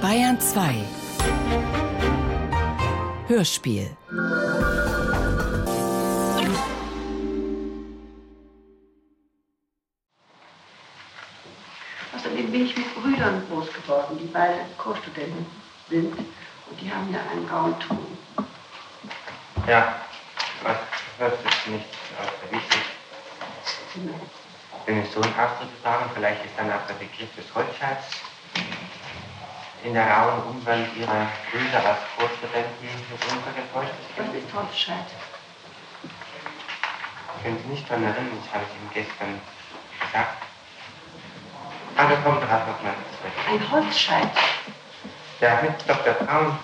Bayern 2 Hörspiel Außerdem bin ich mit Brüdern groß geworden, die beide Co-Studenten sind. Und die haben ja einen grauen Ton. Ja, das, das ist nicht wichtig. Den so einen Ausdruck sagen, vielleicht ist dann auch der Begriff des Holzscheids in der rauen Umwelt ihrer Brüder als Co-Studenten mit untergetäuscht. Was ist Holzscheit? Können Sie nicht daran erinnern, das habe ich Ihnen gestern gesagt. Aber kommt gerade noch mal zurück. Ein Holzscheit. Ja, mit Dr. Braun.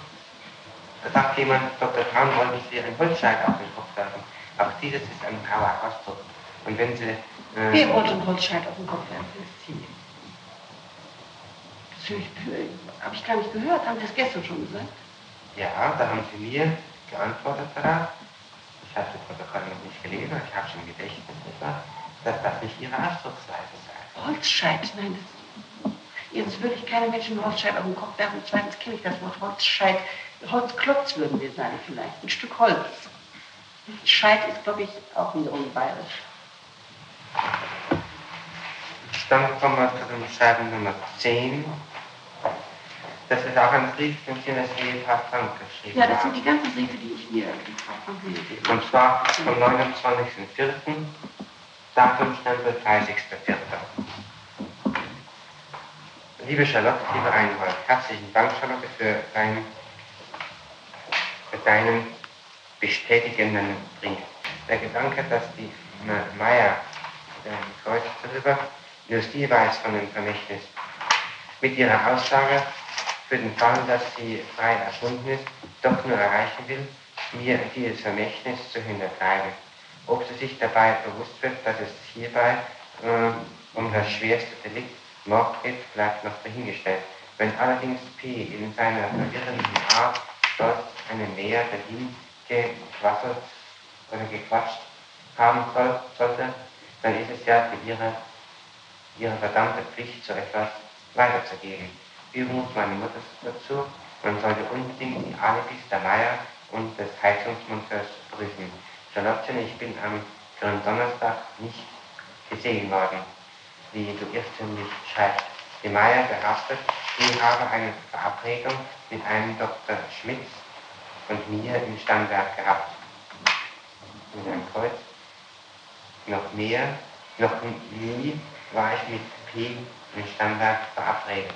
Da sagt jemand, Dr. Braun wollte Sie ein Holzscheit auf den Kopf werfen. Auch dieses ist ein grauer Ausdruck. Und wenn Sie... Äh, Wer wollte einen Holzscheit auf den Kopf werfen? Sie. Das höre ich, habe ich gar nicht gehört. Haben Sie das gestern schon gesagt? Ja, da haben Sie mir geantwortet darauf. Ich habe das Protokoll noch nicht gelesen, aber ich habe schon Gedächtnis, dass das nicht Ihre Ausdrucksweise sei. Holzscheit, nein, das, jetzt würde ich keine Menschen Holzscheit auf den Kopf werfen. Zweitens kenne ich das Wort Holzscheit. Holzklotz würden wir sagen vielleicht, ein Stück Holz. Scheit ist, glaube ich, auch wiederum bayerisch. Dann kommen wir zu dem Schreiben Nummer 10. Das ist auch ein Brief, den Sie das Ehepaar Frank geschrieben Ja, das sind haben. die ganzen Briefe, die ich mir gefragt habe. Und zwar vom 29.04. Datumstempel 30.04. Liebe Charlotte, liebe Einhold, herzlichen Dank, Charlotte, für, dein, für deinen bestätigenden Brief. Der Gedanke, dass die Meier der Kreuz darüber nur sie weiß von dem Vermächtnis, mit ihrer Aussage für den Fall, dass sie frei erfunden ist, doch nur erreichen will, mir dieses Vermächtnis zu hintertreiben. Ob sie sich dabei bewusst wird, dass es hierbei äh, um das schwerste Delikt Mord geht, bleibt noch dahingestellt. Wenn allerdings P. in seiner verwirrenden Art stolz eine Näher dahin gequasselt oder gequatscht haben soll, sollte, dann ist es ja für ihre, ihre verdammte Pflicht, so etwas weiterzugeben. Wie ruft meine Mutter dazu? Man sollte unbedingt die Alibis der Meier und des Heizungsmonteurs prüfen. Charlotte, ich bin am grünen Donnerstag nicht gesehen worden, wie du irrtümlich schreibst. Die Meier behauptet, sie habe eine Verabredung mit einem Dr. Schmitz und mir im Stammwerk gehabt. Mit einem Kreuz. Noch mehr, noch nie war ich mit P im Stammwerk verabredet.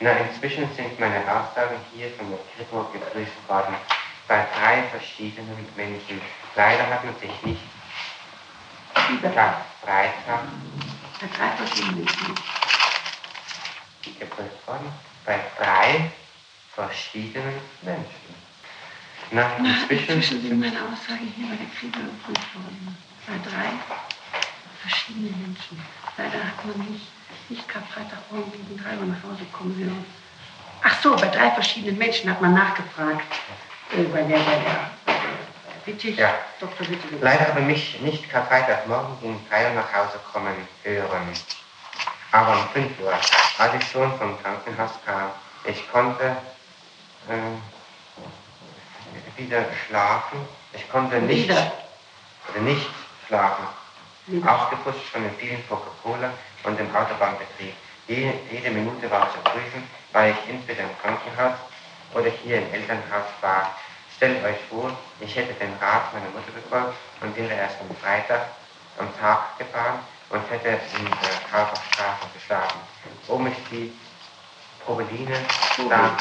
Na, inzwischen sind meine Aussagen hier von der Kripo geprüft worden. Bei drei verschiedenen Menschen. Leider hat man sich nicht Freitag bei drei verschiedenen Menschen. geprüft worden. Bei drei verschiedenen Menschen. Na, Na, inzwischen inzwischen sind meine Aussagen hier bei der Kripo geprüft worden. Bei drei verschiedenen Menschen. Leider hat man mich nicht Karfreitagmorgen gegen drei Uhr nach Hause kommen hören. Ach so, bei drei verschiedenen Menschen hat man nachgefragt. Äh, bei der, bei der, Wittig, Ja. Dr. Wittig. Leider habe mich nicht Karfreitagmorgen um 3 Uhr nach Hause kommen hören. Aber um 5 Uhr, als ich schon vom Krankenhaus kam, ich konnte äh, wieder schlafen. Ich konnte nicht, Wieder. nicht schlafen. Wieder. Von den vielen Coca-Cola und dem Autobahnbetrieb. Jede, jede Minute war zu prüfen, weil ich entweder im Krankenhaus oder hier im Elternhaus war. Stellt euch vor, ich hätte den Rat meiner Mutter befolgt und wäre erst am Freitag am Tag gefahren und hätte in der Kaufstraße geschlafen. Wo mich die Probeline da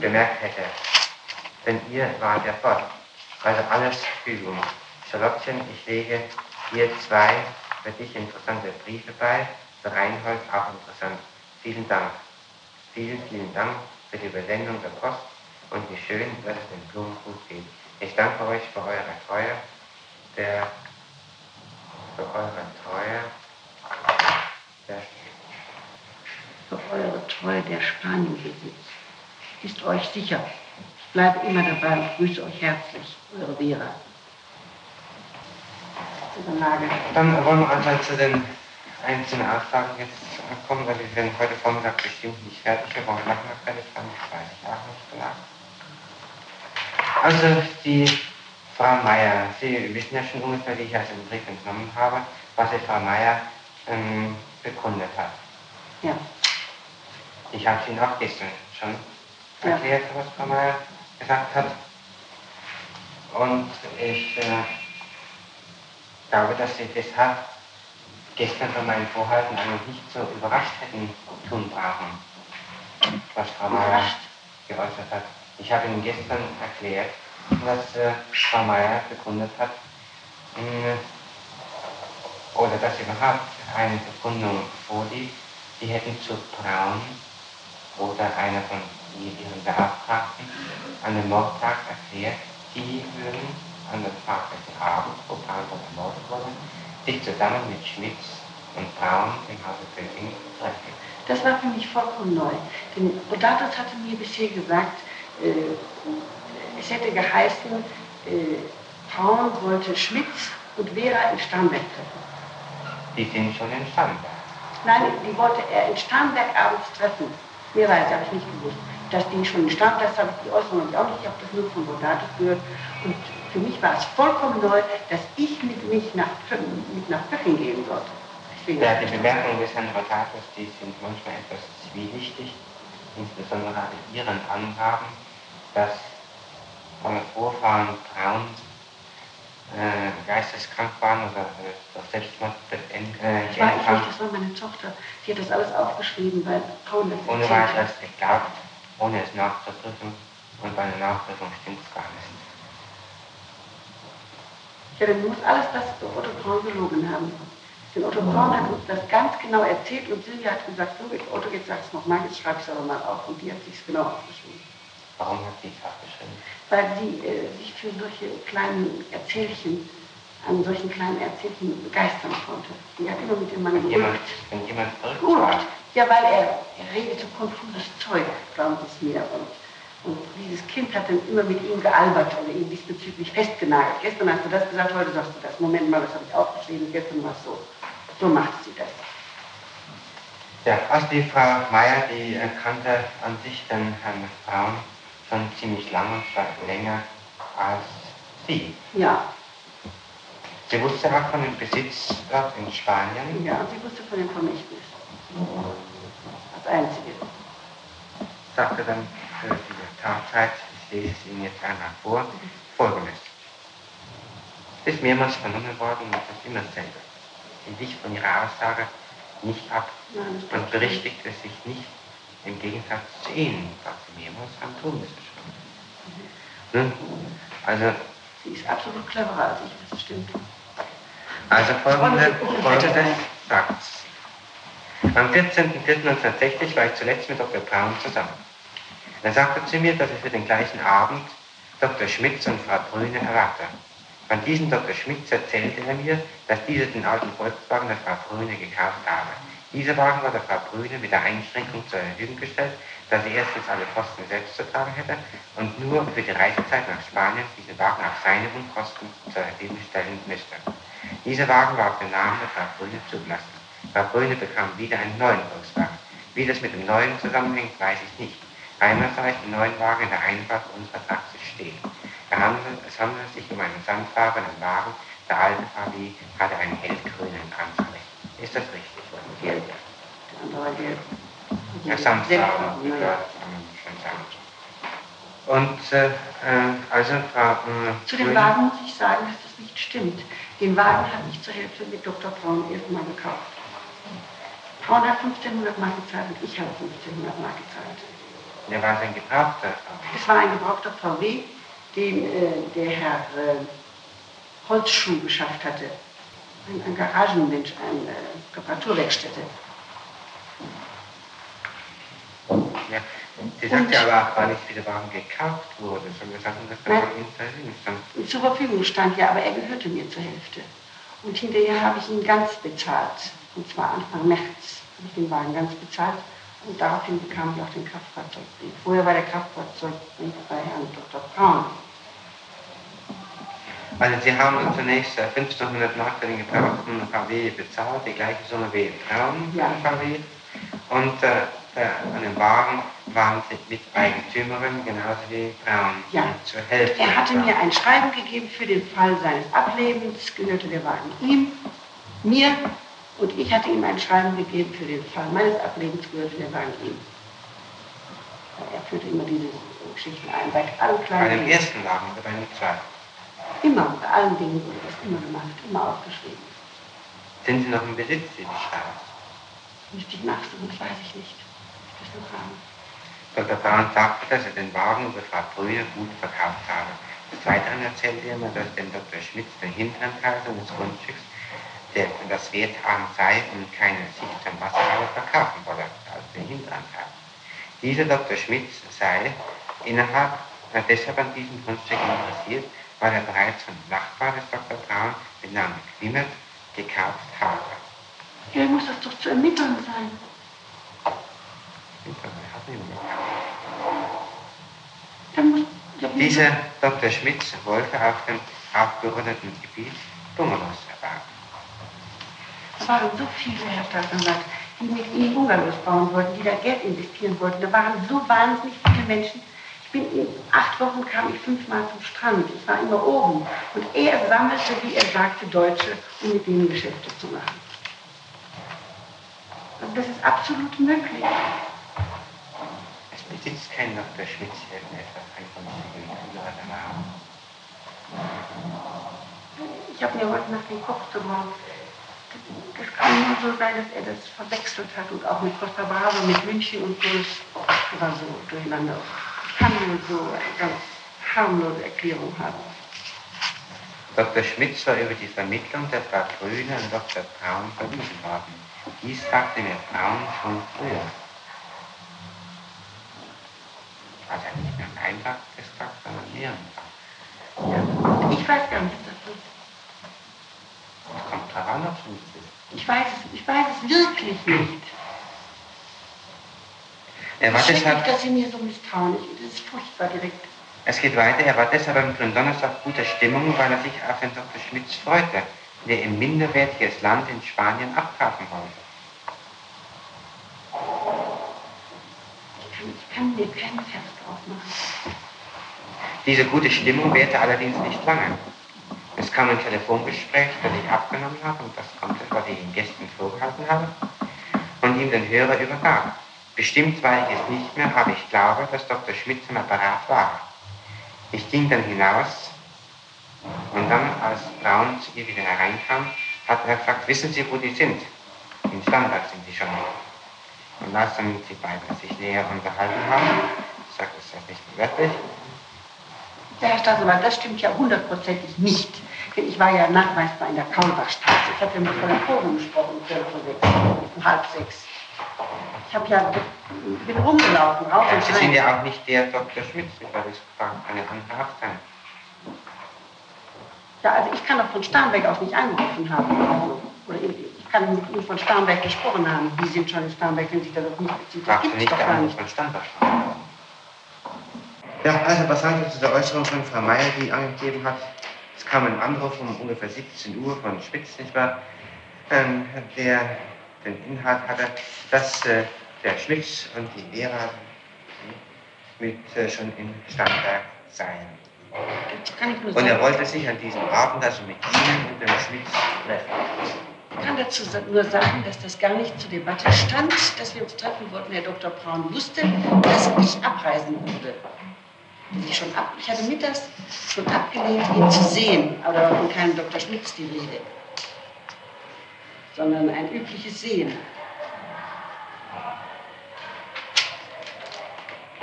bemerkt hätte. Denn ihr wart ja fort. Also alles Fügung. Charlottchen, ich lege hier zwei für dich interessante Briefe bei, für Reinhold auch interessant. Vielen Dank. Vielen, vielen Dank für die Übersendung der Post und wie schön, dass es den Blumen gut geht. Ich danke euch für eure Treue, der, für eure Treue, der für eure Treue der Spanien besitzt. Ist euch sicher. Ich bleibe immer dabei und grüße euch herzlich. Eure Vera. Dann wollen wir einmal zu den einzelne Aussagen jetzt kommen, weil wir werden heute Vormittag bestimmt nicht fertig. Wir wollen nachher fertig werden, das weiß ich auch nicht genau. Also die Frau Meier, Sie wissen ja schon ungefähr, wie ich aus dem Brief entnommen habe, was die Frau Meier ähm, bekundet hat. Ja. Ich habe Ihnen auch gestern schon erklärt, ja. was Frau Meier gesagt hat. Und ich äh, glaube, dass Sie deshalb gestern von meinem Vorhalten eigentlich nicht so überrascht hätten tun brauchen, was Frau Meier geäußert hat. Ich habe Ihnen gestern erklärt, dass äh, Frau Meier bekundet hat, mh, oder dass überhaupt eine Bekundung vorliegt, die hätten zu Braun oder einer von ihren Beauftragten an dem Mordtag erklärt, die würden an Tag des Abend, wo Braun ermordet wurde, sich zusammen mit Schmitz und Braun im Hause Pösing treffen. Das war für mich vollkommen neu. Denn Rodatus hatte mir bisher gesagt, äh, es hätte geheißen, äh, Braun wollte Schmitz und Vera in Starnberg treffen. Die sind schon in Starnberg. Nein, die wollte er in Starnberg abends treffen. Mehr weiß habe ich nicht gewusst. Dass die schon in Starnberg, das habe ich die Äußerung auch nicht, ich habe das nur von Rodatus gehört. Und für mich war es vollkommen neu, dass ich mit mich nach, mit nach Pöcking gehen sollte. Ja, die Bemerkungen des Herrn Rotatus, die sind manchmal etwas zwielichtig, insbesondere an Ihren Angaben, dass meine Vorfahren Braun äh, geisteskrank waren oder äh, durch Selbstmord äh, Ich weiß nicht, das war meine Tochter. Die hat das alles aufgeschrieben, weil Braun das Ohne weiteres geglaubt, ohne es nachzuprüfen und bei einer Nachprüfung stimmt es gar nicht. Ja, dann muss alles das Otto Braun gelogen haben. Denn Otto Braun hat uns das ganz genau erzählt und Silvia hat gesagt, so, Otto, jetzt sag's nochmal, jetzt schreib es aber mal auf. Und die hat sich genau aufgeschrieben. Warum hat sie es aufgeschrieben? Weil sie äh, sich für solche kleinen Erzählchen, an solchen kleinen Erzählchen begeistern konnte. Die hat immer mit dem Mann wenn jemand, wenn jemand verrückt Ja, weil er, er redet so konfuses Zeug, glauben Sie es mir. Und und dieses Kind hat dann immer mit ihm gealbert oder ihn diesbezüglich festgenagelt. Gestern hast du das gesagt, heute sagst du das. Moment mal, das habe ich aufgeschrieben, gestern war es so. So macht sie das. Ja, also die Frau Meier, die kannte an sich den Herrn Braun schon ziemlich lange, und zwar länger als Sie. Ja. Sie wusste auch von dem Besitz dort in Spanien? Ja, sie wusste von dem Vermächtnis. Als Einzige. Sagte dann diese Tatzeit, ich lese es Ihnen jetzt einmal vor, folgendes. Es ist mehrmals vernommen worden und das immer dasselbe. Sie wich von ihrer Aussage nicht ab und berichtigte sich nicht im Gegensatz zu Ihnen, was Sie mehrmals am Todesbeschwörung. Mhm. Also, Sie ist absolut cleverer als ich, das stimmt. Also folgende, folgendes sagt Am 14.04.1960 war ich zuletzt mit Dr. Braun zusammen. Er sagte zu mir, dass er für den gleichen Abend Dr. Schmitz und Frau Brüne erwarte. Von diesem Dr. Schmitz erzählte er mir, dass dieser den alten Volkswagen der Frau Brüne gekauft habe. Dieser Wagen war der Frau Brüne mit der Einschränkung zur Verfügung gestellt, dass sie erstens alle Kosten selbst zu tragen hätte und nur für die Reisezeit nach Spanien diesen Wagen auf seine Unkosten zur Verfügung stellen müsste. Dieser Wagen war auf den Namen der Frau Brüne zugelassen. Frau Brüne bekam wieder einen neuen Volkswagen. Wie das mit dem neuen zusammenhängt, weiß ich nicht einerseits die neuen Wagen in der Einfahrt unserer Praxis stehen. Es handelt sich um einen sandfarbenen Wagen, der alte Fabi hatte einen hellgrünen Anstrich. Ist das richtig? Der andere war gelb. Ja, sandfarben, ja, schon sagen. Und äh, äh also Frau. Äh, Zu dem Wagen muss ich sagen, dass das nicht stimmt. Den Wagen habe ich zur Hälfte mit Dr. Braun erstmal gekauft. Braun hat 1500 Mark gezahlt und ich habe 1500 Mark gezahlt. Der war ein gebrauchter VW. Es war ein gebrauchter VW, den äh, der Herr äh, Holzschuh beschafft hatte. Ein, ein Garagenmensch, eine äh, Reparaturwerkstätte. Ja, Sie sagte aber auch gar nicht, wie der Wagen gekauft wurde, sondern sagten, dass der Wagen zur Verfügung stand. Zur Verfügung stand, ja, aber er gehörte mir zur Hälfte. Und hinterher habe ich ihn ganz bezahlt. Und zwar Anfang März habe ich den Wagen ganz bezahlt. Und daraufhin bekam ich auch den Kraftfahrzeugbrief. Vorher war der Kraftfahrzeugbrief bei Herrn Dr. Braun. Also Sie haben zunächst 1500 Mark für den gebrauchten VW bezahlt, die gleiche Summe wie Braun Ja. VW. Und äh, der, an dem Wagen waren Sie Miteigentümerin, genauso wie Braun. Ja. Zur Hälfte. Er hatte mir ein Schreiben gegeben für den Fall seines Ablebens, gehörte der Wagen ihm, mir und ich hatte ihm ein Schreiben gegeben für den Fall meines Ablebens, gehörte der Wagen ihm. Er führte immer diese Geschichten ein, bei allen Bei kleinen dem Dingen. ersten Wagen oder bei dem zweiten? Immer, bei allen Dingen wurde das immer gemacht, immer aufgeschrieben. Sind Sie noch im Besitz dieses Schreibens? Müsste ich nachsuchen, das weiß ich nicht. Das noch haben. Dr. Braun sagte, dass er den Wagen über Frau Brühe gut verkauft habe. Des Weiteren erzählte er mir, dass dem Dr. Schmitz der hinteren Teil seines Grundstücks, der das wertarm sei und keine Sicht zum Wasser habe, verkaufen wolle, also den hinteren Teil. Dieser Dr. Schmitz sei innerhalb äh, deshalb an diesem Grundstück interessiert, weil er bereits von Nachbar des Dr. Braun mit Namen Klimmert gekauft habe. Ja, muss das doch zu ermitteln sein. Er Dieser Dr. Schmitz wollte auf dem aufgeordneten Gebiet Bungalows erbauen. Da waren so viele, Herr Staatsanwalt, die mit ihm Bungalows bauen wollten, die da Geld investieren wollten. Da waren so wahnsinnig viele Menschen. Ich bin in acht Wochen kam ich fünfmal zum Strand. Ich war immer oben. Und er sammelte, wie er sagte, Deutsche, um mit denen Geschäfte zu machen. Also das ist absolut möglich. Es besitzt kein Dr. Schmitz irgendetwas ein vernünftigen oder Namen. Ich habe mir heute Nacht den Kopf gebrochen. Das kann nur so sein, dass er das verwechselt hat und auch mit Costa Brava, mit München und so. Das war so durcheinander. Ich kann nur so eine ganz harmlose Erklärung haben. Dr. Schmitz war über die Vermittlung der Frau Grüne an Dr. Braun verwiesen worden. Dies sagte mir Braun schon früher. Also nicht nur einfach gesagt, sondern mehrfach. Ja. Ich weiß gar nicht, was das ist. Ich weiß es, ich weiß es wirklich nicht. Er war deshalb, dass Sie mir so misstrauen. Das ist furchtbar direkt. es geht weiter, er war deshalb am Gründonnerstag guter Stimmung, weil er sich auf den Dr. Schmitz freute, der ihm minderwertiges Land in Spanien abkaufen wollte. Ich kann, ich kann mir keinen Vers drauf machen. Diese gute Stimmung währte allerdings nicht lange. Es kam ein Telefongespräch, das ich abgenommen habe, und das konnte, was ich den Gästen vorgehalten habe, und ihm den Hörer übergab. Bestimmt weiß ich es nicht mehr, aber ich glaube, dass Dr. Schmidt am Apparat war. Ich ging dann hinaus, und dann, als Braun zu ihr wieder hereinkam, hat er gefragt, wissen Sie, wo die sind? In Starnberg sind die schon. Und als dann die beiden sich näher unterhalten haben, sagt es das nicht wörtlich, Ja, Herr Staatsanwalt, das stimmt ja hundertprozentig nicht. Denn ich war ja nachweisbar in der Kaulbachstraße. Ich habe ja mit vor dem Forum gesprochen, um sechs, um halb sechs. Ich habe ja, bin rumgelaufen, raus Ja, und Sie sind ja auch nicht der Dr. Schmitz, ich habe es gefragt, eine andere Abteilung. Ja, also ich kann doch von Starnberg aus nicht angerufen haben. Oder ich kann mit Ihnen von Starnberg gesprochen haben. Die sind schon in Starnberg, wenn Sie da doch nicht beziehen. Das gibt's nicht doch der gar nicht. von Standort? Ja, also was handelt zu der Äußerung von Frau Meier, die angegeben hat, es kam ein Anruf um ungefähr 17 Uhr von Spitz, nicht wahr, ähm, der den Inhalt hatte, dass äh, der Schmitz und die Vera mit äh, schon in Starnberg seien. Und er wollte sich an diesem Abend also mit Ihnen und dem Schmitz treffen. Ich kann dazu nur sagen, dass das gar nicht zur Debatte stand, dass wir uns treffen wollten. Herr Dr. Braun wusste, dass ich abreisen würde. Dass Ich, schon ab, ich hatte mittags schon abgelehnt, ihn zu sehen, aber da war von keinem Dr. Schmitz die Rede, sondern ein übliches Sehen.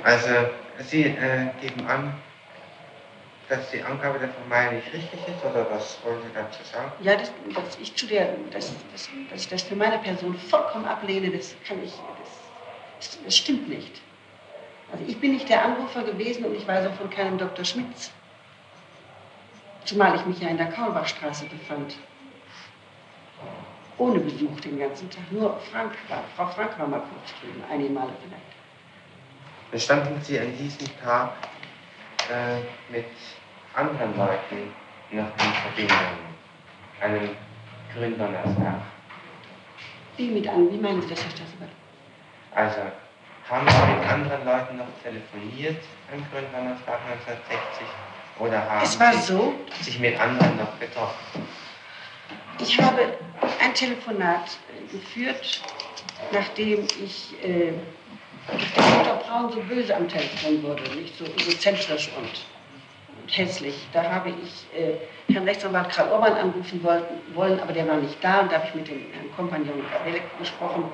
Also, Sie äh, geben an, dass die Angabe der Meier nicht richtig ist, oder was wollen Sie dazu sagen? Ja, das, das, ich zu der, das, das, dass ich das für meine Person vollkommen ablehne, das kann ich, das, das, das stimmt nicht. Also ich bin nicht der Anrufer gewesen und ich weiß auch von keinem Dr. Schmitz. Zumal ich mich ja in der Kaulbachstraße befand. Ohne Besuch den ganzen Tag. Nur Frank war, Frau Frank war mal kurz drüben, einige Male vielleicht. Bestanden Sie an diesem Tag äh, mit anderen Leuten noch in Verbindung. Einem Gründonnerstag. Wie mit an? Wie meinen Sie das, Herr Staatsanwalt? Also, haben Sie mit anderen Leuten noch telefoniert am Gründonnerstag 1960? Oder haben Es war Sie so, sich mit anderen noch getroffen? ich habe ein Telefonat äh, geführt, nachdem ich äh, nachdem Dr. Braun so böse am Telefon wurde, nicht so egozentrisch und, und hässlich. Da habe ich äh, Herrn Rechtsanwalt Karl Orban anrufen wollten, wollen, aber der war nicht da und da habe ich mit dem Herrn Kompagnon Gabelek gesprochen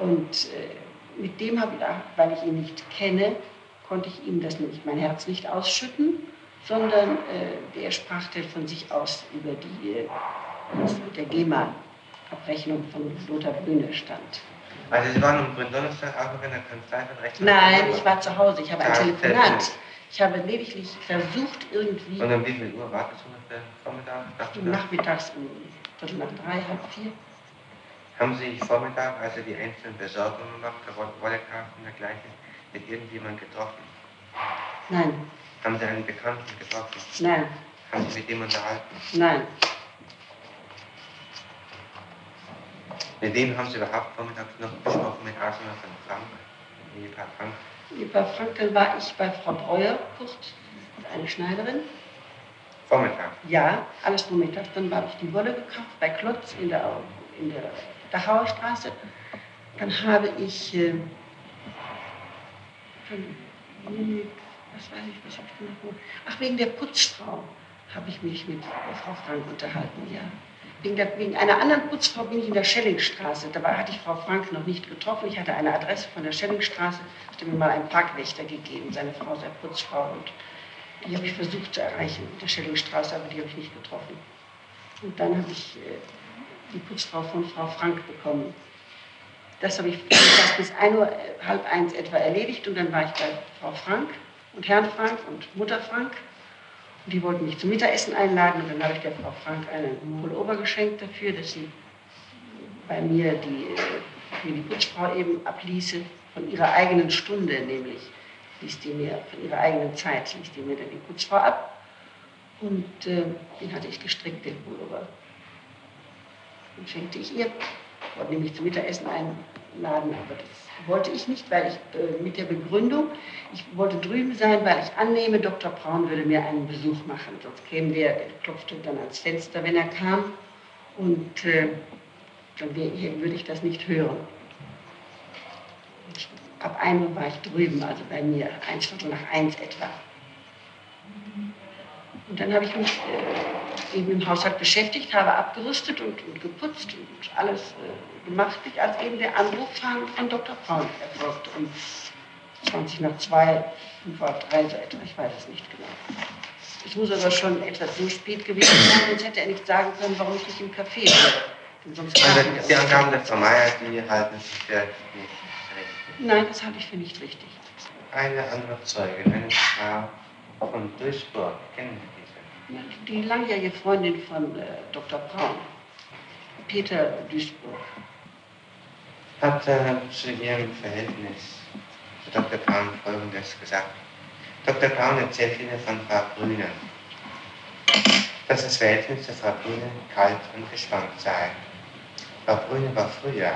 und äh, mit dem habe ich, weil ich ihn nicht kenne, konnte ich ihm das nicht, mein Herz nicht ausschütten, sondern äh, der sprach dann von sich aus über die, äh, was mit der GEMA-Abrechnung von Lothar Bühne stand. Also Sie waren am Gründonnerstag auch in der Kanzlei von Rechtsanwalt? Nein, ich war zu Hause, ich habe ein Ja, Telefonat. Ich habe lediglich versucht, irgendwie Und um wie viel Uhr war das ungefähr? Vormittag? Nachmittag? nachmittags um Viertel nach drei, halb vier. Haben Sie Vormittag, also die einzelnen Besorgungen gemacht, der Woll- Wollekarten und dergleichen, mit irgendjemandem getroffen? Nein, Haben Sie einen Bekannten getroffen? nein, Haben Sie mit dem unterhalten? nein. Mit wem haben Sie überhaupt vormittags noch gesprochen? Mit Arsena von Frank? Ehepaar Frank? Bei Frank, dann war ich bei Frau Breuer, kurz, eine Schneiderin. Vormittag. Ja, alles vormittags. Dann habe ich die Wolle gekauft bei Klotz in der, in der Dachauer Straße. Dann habe ich, äh, dann, hm, was weiß ich, was habe ich gemacht? Ach, wegen der Putzfrau habe ich mich mit Frau Frank unterhalten, ja. Wegen, der, wegen einer anderen Putzfrau bin ich in der Schellingstraße. Dabei hatte ich Frau Frank noch nicht getroffen. Ich hatte eine Adresse von der Schellingstraße, hatte mir mal einen Parkwächter gegeben. Seine Frau sei Putzfrau und die habe ich versucht zu erreichen, in der Schellingstraße, aber die habe ich nicht getroffen. Und dann habe ich äh, die Putzfrau von Frau Frank bekommen. Das habe ich bis 1 Uhr, äh, halb eins etwa erledigt und dann war ich bei Frau Frank und Herrn Frank und Mutter Frank. Und die wollten mich zum Mittagessen einladen und dann habe ich der Frau Frank einen Pullover geschenkt dafür, dass sie bei mir die, äh, die Putzfrau eben abließe, von ihrer eigenen Stunde nämlich, ließ die mir, von ihrer eigenen Zeit, ließ die mir dann die Putzfrau ab. Und äh, den hatte ich gestrickt, den Pullover. Den schenkte ich ihr, wollte nämlich zum Mittagessen einladen, aber das wollte ich nicht, weil ich äh, mit der Begründung, ich wollte drüben sein, weil ich annehme, Dr. Braun würde mir einen Besuch machen. Sonst käme der, der klopfte dann ans Fenster, wenn er kam. Und äh, dann würde ich das nicht hören. Und ab 1 Uhr war ich drüben, also bei mir, ein Viertel nach eins etwa. Und dann habe ich mich äh, eben im Haushalt beschäftigt, habe abgerüstet und, und geputzt und alles äh, gemacht, als eben der Anruf von, von Dr. Braun erfolgte. Um 20 nach 2, 5 vor 3, so etwa, ich weiß es nicht genau. Es muss aber schon etwas so spät gewesen sein, sonst hätte er nicht sagen können, warum ich nicht im Café. Denn sonst Also die Angaben der Frau Meier, die halten sich für nicht richtig. Nein, das halte ich für nicht richtig. Eine andere Zeugin, eine Frau von Duisburg, kennen Sie diese? Die langjährige Freundin von äh, Dr. Braun, Peter Duisburg. hat äh, zu ihrem Verhältnis zu Dr. Braun Folgendes gesagt. Dr. Braun erzählt Ihnen von Frau Brüner, dass das Verhältnis zu Frau Brüner kalt und gespannt sei. Frau Brüner war früher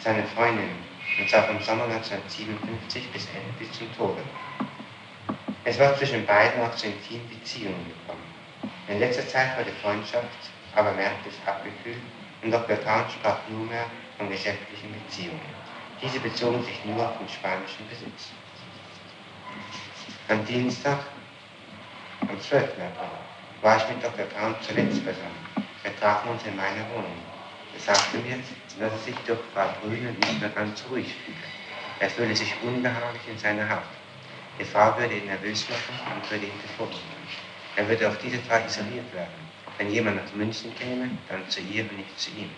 seine Freundin und zwar vom Sommer 1957 bis Ende bis zum Tode. Es war zwischen beiden auch zu intimen Beziehungen gekommen. In letzter Zeit war die Freundschaft aber merklich abgekühlt und Dr. Braun sprach nur mehr von geschäftlichen Beziehungen. Diese bezogen sich nur auf den spanischen Besitz. Am Dienstag, am 12. April, war ich mit Dr. Braun zuletzt beisammen. Wir trafen uns in meiner Wohnung. Er sagte mir, dass er sich durch Frau Brüner nicht mehr ganz ruhig fühle. Er fühle sich unbehaglich in seiner Haut. Die Frau würde ihn nervös machen und würde ihn bevorzugen. Er würde auf diese Frage isoliert werden. Wenn jemand nach München käme, dann zu ihr und nicht zu ihm.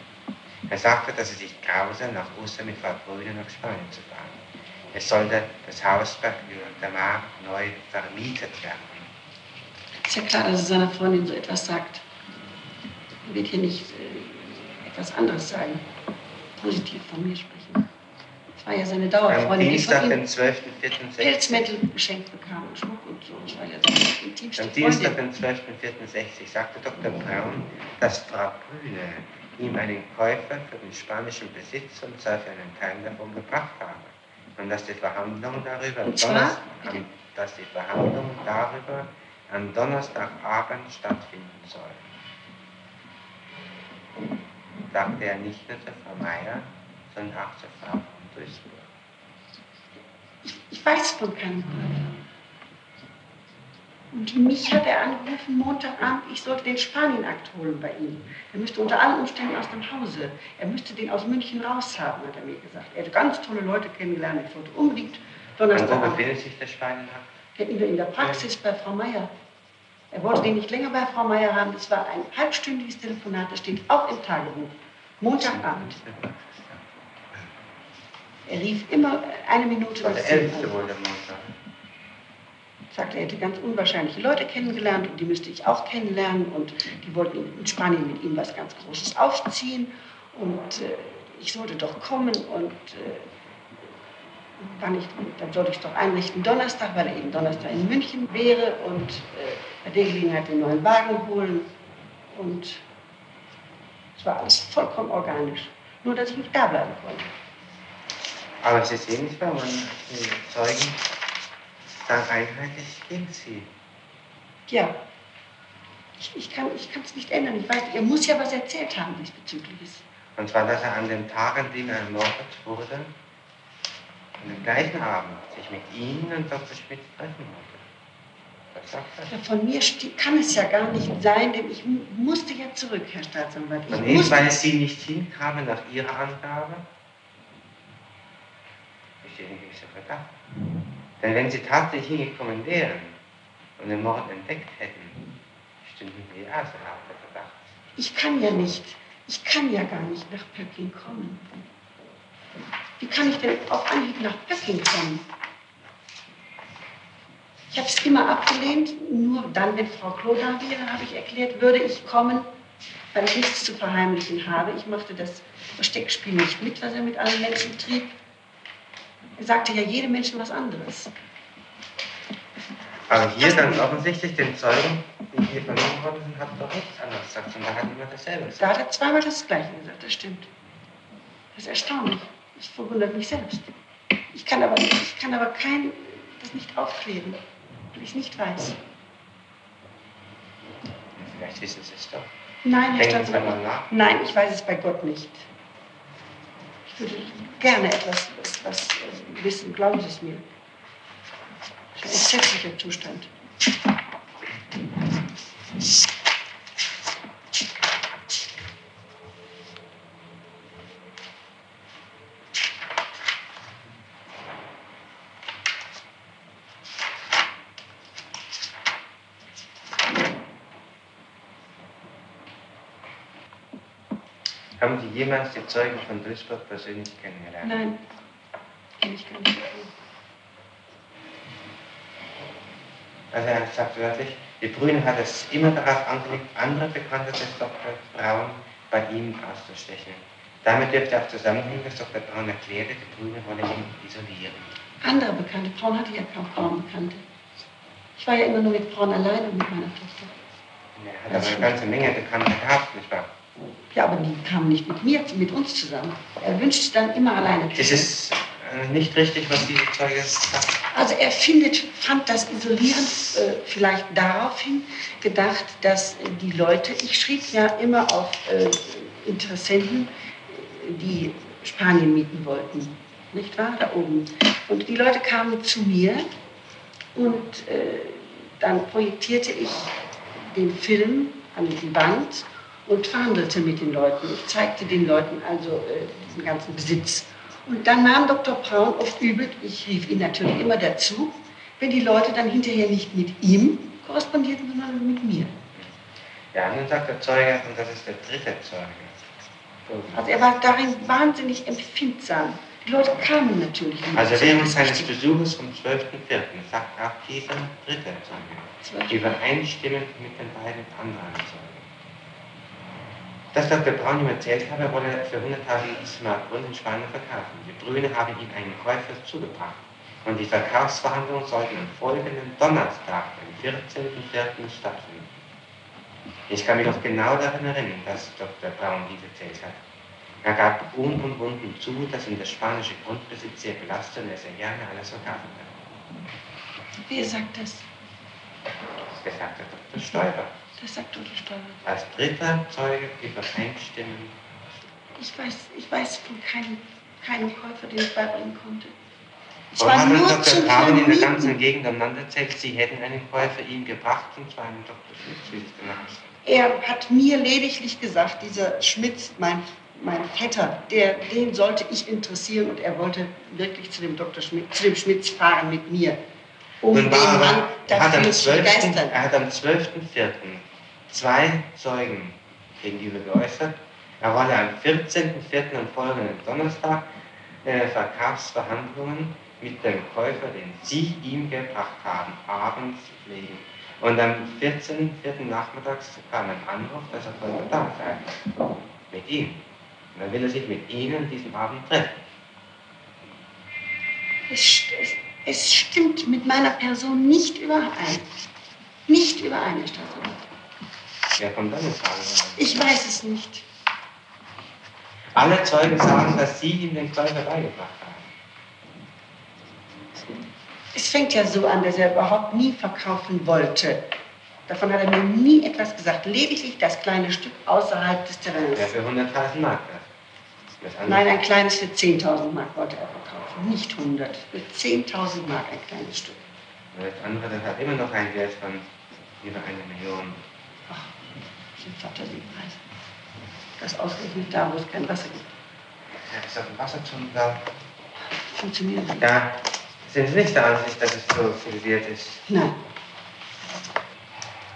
Er sagte, dass es sich grausam nach Ostern mit Frau Brüder nach Spanien zu fahren. Es sollte das Haus bei der Mar neu vermietet werden. Ist ja klar, dass er seiner Freundin so etwas sagt. Er wird hier nicht äh, etwas anderes sagen. Positiv von mir sprechen. Das war ja seine Am Dauerfreundin, die Dienstag, den ihm 12.04.16. Pilzmittel geschenkt bekam und Schmuck und so. Das war ja seine intimste Am Dienstag, den 12.04.60 sagte Dr. Braun, dass Frau Brühle ihm einen Käufer für den spanischen Besitz und sei für einen Teil davon gebracht habe. Und dass die Verhandlungen darüber? Donnerstag, am, dass die Verhandlungen darüber am Donnerstagabend stattfinden sollen. Sagte er nicht nur zu Frau Meier, sondern auch zur Frau Duisburg. Ich weiß von keinem Käufer. Und mich hat er angerufen Montagabend, ich sollte den Spanien-Akt holen bei ihm. Er müsste unter allen Umständen aus dem Hause. Er müsste den aus München raushaben, hat er mir gesagt. Er hätte ganz tolle Leute kennengelernt. Ich wollte unbedingt Und wo befindet sich der Schweinenhaft? in der, in der Praxis bei Frau Meier. Er wollte den nicht länger bei Frau Meier haben. Das war ein halbstündiges Telefonat, das steht auch im Tagebuch. Montagabend. Er rief immer eine Minute nach der zehn 11. an. wohl der Montag. sagte, er hätte ganz unwahrscheinliche Leute kennengelernt und die müsste ich auch kennenlernen und die wollten in Spanien mit ihm was ganz Großes aufziehen und äh, ich sollte doch kommen und äh, ich, dann sollte ich es doch einrichten Donnerstag, weil er eben Donnerstag in München wäre und äh, bei der Gelegenheit den neuen Wagen holen und es war alles vollkommen organisch, nur dass ich nicht da bleiben konnte. Aber Sie sehen nicht, warum man Zeugen dann einheitlich gegen Sie. Ja, ich, ich kann es nicht ändern. Ich weiß, er muss ja was erzählt haben diesbezügliches. Und zwar, dass er an dem Tag, an dem er ermordet wurde, an dem gleichen Abend sich mit Ihnen und Dr. Schmidt treffen wollte. Was sagt er? Ja, von mir kann es ja gar nicht sein, denn ich mu- musste ja zurück, Herr Staatsanwalt. Ich Von Ihnen, musste, weil Sie nicht hinkamen nach Ihrer Angabe? Besteht ein gewisser Verdacht. Denn wenn Sie tatsächlich hingekommen wären und den Mord entdeckt hätten, stünden Sie ja so der Verdacht. ich kann ja nicht, ich kann ja gar nicht nach Pöcking kommen. Wie kann ich denn auf Anhieb nach Pöcking kommen? Ich habe es immer abgelehnt, nur dann, wenn Frau Klo da wäre, habe ich erklärt, würde ich kommen, weil ich nichts zu verheimlichen habe. Ich machte das Versteckspiel nicht mit, was er mit allen Menschen trieb. Er sagte ja jedem Menschen was anderes. Aber hier ganz offensichtlich den Zeugen, die hier vernommen worden sind, hat doch nichts anderes gesagt, sondern hat immer dasselbe Da gesagt. hat er zweimal das Gleiche gesagt, das stimmt. Das ist erstaunlich. Das verwundert mich selbst. Ich kann aber, ich kann aber kein, das nicht aufklären, weil ich es nicht weiß. Vielleicht wissen Sie es doch. Nein, Herr Staatsanwalt. Nein, ich weiß es bei Gott nicht. Würde gerne etwas, äh, wissen, glauben Sie es mir. Das ist ein entsetzlicher Zustand. Haben Sie jemals die Zeugen von Duisburg persönlich kennengelernt? Nein, kenne ich gar nicht. Also er sagt wörtlich, die Brüne hat es immer darauf angelegt, andere Bekannte des Dr. Braun bei ihm auszustechen. Damit dürfte auch zusammenhängen, dass Dr. Braun erklärte, die Brüne wolle ihn isolieren. Andere Bekannte, Frauen hatte ja kaum Frauenbekannte. Ich war ja immer nur mit Frauen alleine und mit meiner Tochter. Er hat aber eine ganze Menge Bekannte gehabt, nicht wahr? Ja, aber die kamen nicht mit mir, mit uns zusammen. Er wünschte dann immer alleine zu Es sein. ist äh, nicht richtig, was diese Zeuge sagt. Also er findet, fand das Isolieren äh, vielleicht daraufhin gedacht, dass die Leute, ich schrieb ja immer auf äh, Interessenten, die Spanien mieten wollten, nicht wahr, da oben. Und die Leute kamen zu mir und äh, dann projektierte ich den Film an die Wand und verhandelte mit den Leuten. Ich zeigte den Leuten also äh, diesen ganzen Besitz. Und dann nahm Dr. Braun oft übel, ich rief ihn natürlich immer dazu, wenn die Leute dann hinterher nicht mit ihm korrespondierten, sondern mit mir. Ja, nun sagt der Zeuge, und das ist der dritte Zeuge. Also er war darin wahnsinnig empfindsam. Die Leute kamen natürlich. nicht. Also während seines. Besuches vom 12.04. sagt auch dieser dritte Zeuge, übereinstimmend mit den beiden anderen Zeugen. Dass Dr. Braun ihm erzählt habe, er wolle für 100.000 Mark Grund in Spanien verkaufen. Die Brüne habe ihm einen Käufer zugebracht. Und die Verkaufsverhandlungen sollten am folgenden Donnerstag, den 14.04. stattfinden. Ich kann mich noch genau daran erinnern, dass Dr. Braun dies erzählt hat. Er gab unumwunden zu, dass ihn der spanische Grundbesitz sehr belastet und er sehr gerne alles verkaufen würde. Wer sagt das? Das sagte Dr. Stoiber. Das sagt Dr. Stoiber. Als dritter Zeuge übereinstimmen. Ich weiß, ich weiß von keinem, keinem Käufer, den ich beibringen konnte. Ich war nur Dr. Braun in der ganzen Gegend umeinander erzählt, sie hätten einen Käufer ihm gebracht, und zwar einen Dr. Schmitz, wie sich danach Er hat mir lediglich gesagt, dieser Schmitz, mein, mein Vetter, der, den sollte ich interessieren und er wollte wirklich zu dem Dr. Schmitz, zu dem Schmitz fahren mit mir, um Nun den Mann aber, er hat am dafür zu 12., begeistern. er hat am 12.04. zwei Zeugen gegenüber geäußert. Er wolle am 14.04. am folgenden Donnerstag äh, Verkaufsverhandlungen mit dem Käufer, den Sie ihm gebracht haben, abends pflegen. Und am 14.04. nachmittags kam ein Anruf, dass er Käufer da sei. Mit ihm. Und dann will er sich mit Ihnen diesen Abend treffen. Es, st- es, stimmt mit meiner Person nicht überein. Nicht überein, Herr Staatsanwalt. Wer kommt dann in Frage? Ich weiß es nicht. Alle Zeugen sagen, dass Sie ihm den Käufer beigebracht haben. Es fängt ja so an, dass er überhaupt nie verkaufen wollte. Davon hat er mir nie etwas gesagt. Lediglich das kleine Stück außerhalb des Terrains. Der für 100.000 Mark Nein, ein kleines für 10.000 Mark wollte er verkaufen. Nicht 100. Für 10.000 Mark ein kleines Stück. Das andere, das hat immer noch einen Wert von über eine Million. Ach, das sind Fantasiepreise. Das ausgerechnet da, wo es kein Wasser gibt. Ja, ist auf dem Wasserturm da. Funktioniert nicht. Ja, sind Sie nicht der Ansicht, dass es so viel wert ist? Nein.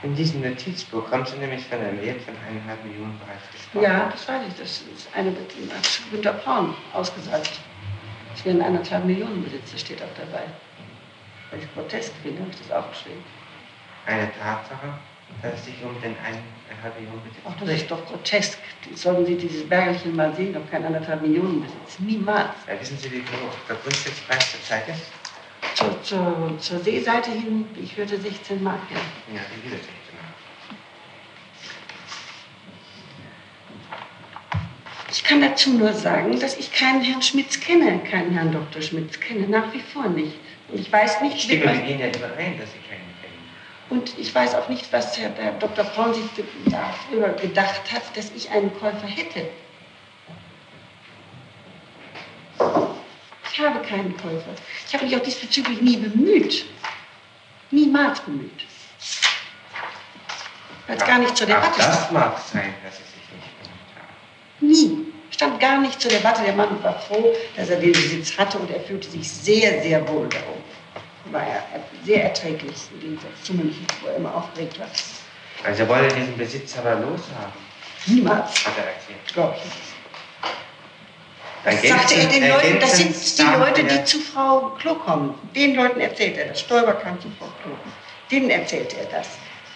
In diesem Notizbuch kommt sie nämlich von einem Wert von eineinhalb Millionen bereits gesprochen. Ja, das weiß ich. Das ist eine hat Günter Braun ausgesagt. Es werden anderthalb Millionen Besitz, das steht auch dabei. Weil ich grotesk finde, habe ich das aufgeschrieben. Eine Tatsache, dass es sich um den eineinhalb Millionen Besitz Auch das ist doch grotesk. Sollten Sie dieses Bergelchen mal sehen, ob kein anderthalb Millionen Besitz. Niemals. Ja, wissen Sie, wie hoch der Grundstückspreis zurzeit ist? Zur, zur, zur Seeseite hin, ich hörte 16 Mark. Ja. Ja, 16 Mark. Ich kann dazu nur sagen, dass ich keinen Herrn Schmitz kenne, keinen Herrn Dr. Schmitz kenne, nach wie vor nicht. Und ich weiß Ich nicht, stimme was, mit Ihnen ja überein, dass Sie keinen kennen. und ich weiß auch nicht, was Herr, Herr Dr. Braun sich darüber gedacht hat, dass ich einen Käufer hätte. Ich habe keinen Käufer. Ich habe mich auch diesbezüglich nie bemüht. Niemals bemüht. Weil es gar nicht zur Debatte das stand. mag sein, dass Sie sich nicht bemüht haben. Nie. Stand gar nicht zur Debatte. Der Mann war froh, dass er den Besitz hatte und er fühlte sich sehr, sehr wohl darum. War er sehr erträglich im Gegensatz zu München, wo er immer aufgeregt war. Also er wollte diesen Besitz aber loshaben, Niemals, hat er erzählt. glaube ich nicht. Sagte er den Leuten, das sind die Leute, die zu Frau Klo kommen. Den Leuten erzählt er das. Stoiber kam zu Frau Klo. Denen erzählte er das.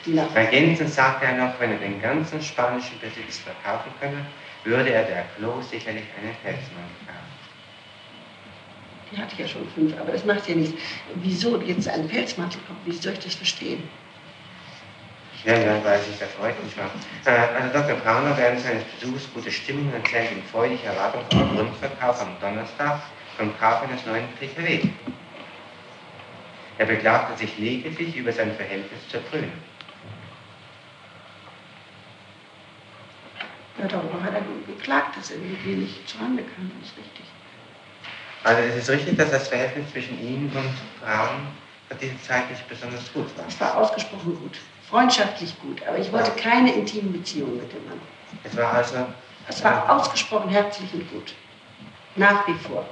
Nach Ergänzend sagte er noch, wenn er den ganzen spanischen Besitz verkaufen könne, würde er der Klo sicherlich einen Felsmann kaufen. Die hatte ich ja schon fünf, aber das macht ja nichts. Wieso jetzt ein Pelzmantel kommt, wie soll ich das verstehen? Ja, ja, weiß ich, das freut mich schon. Äh, also Dr. Brauner während seines Besuchs gute Stimmung und in freudiger Erwartung vom Grundverkauf am Donnerstag vom Kauf eines neuen PKW. Er beklagte sich lediglich über sein Verhältnis zur Brüne. Ja, darüber hat er geklagt, dass er irgendwie nicht zurande kam. Das ist richtig. Also es ist richtig, dass das Verhältnis zwischen ihm und Braun zu dieser Zeit nicht besonders gut war. Es war ausgesprochen gut, freundschaftlich gut, aber ich wollte keine intimen Beziehungen mit dem Mann. Es war also Es war ausgesprochen herzlich und gut. Nach wie vor.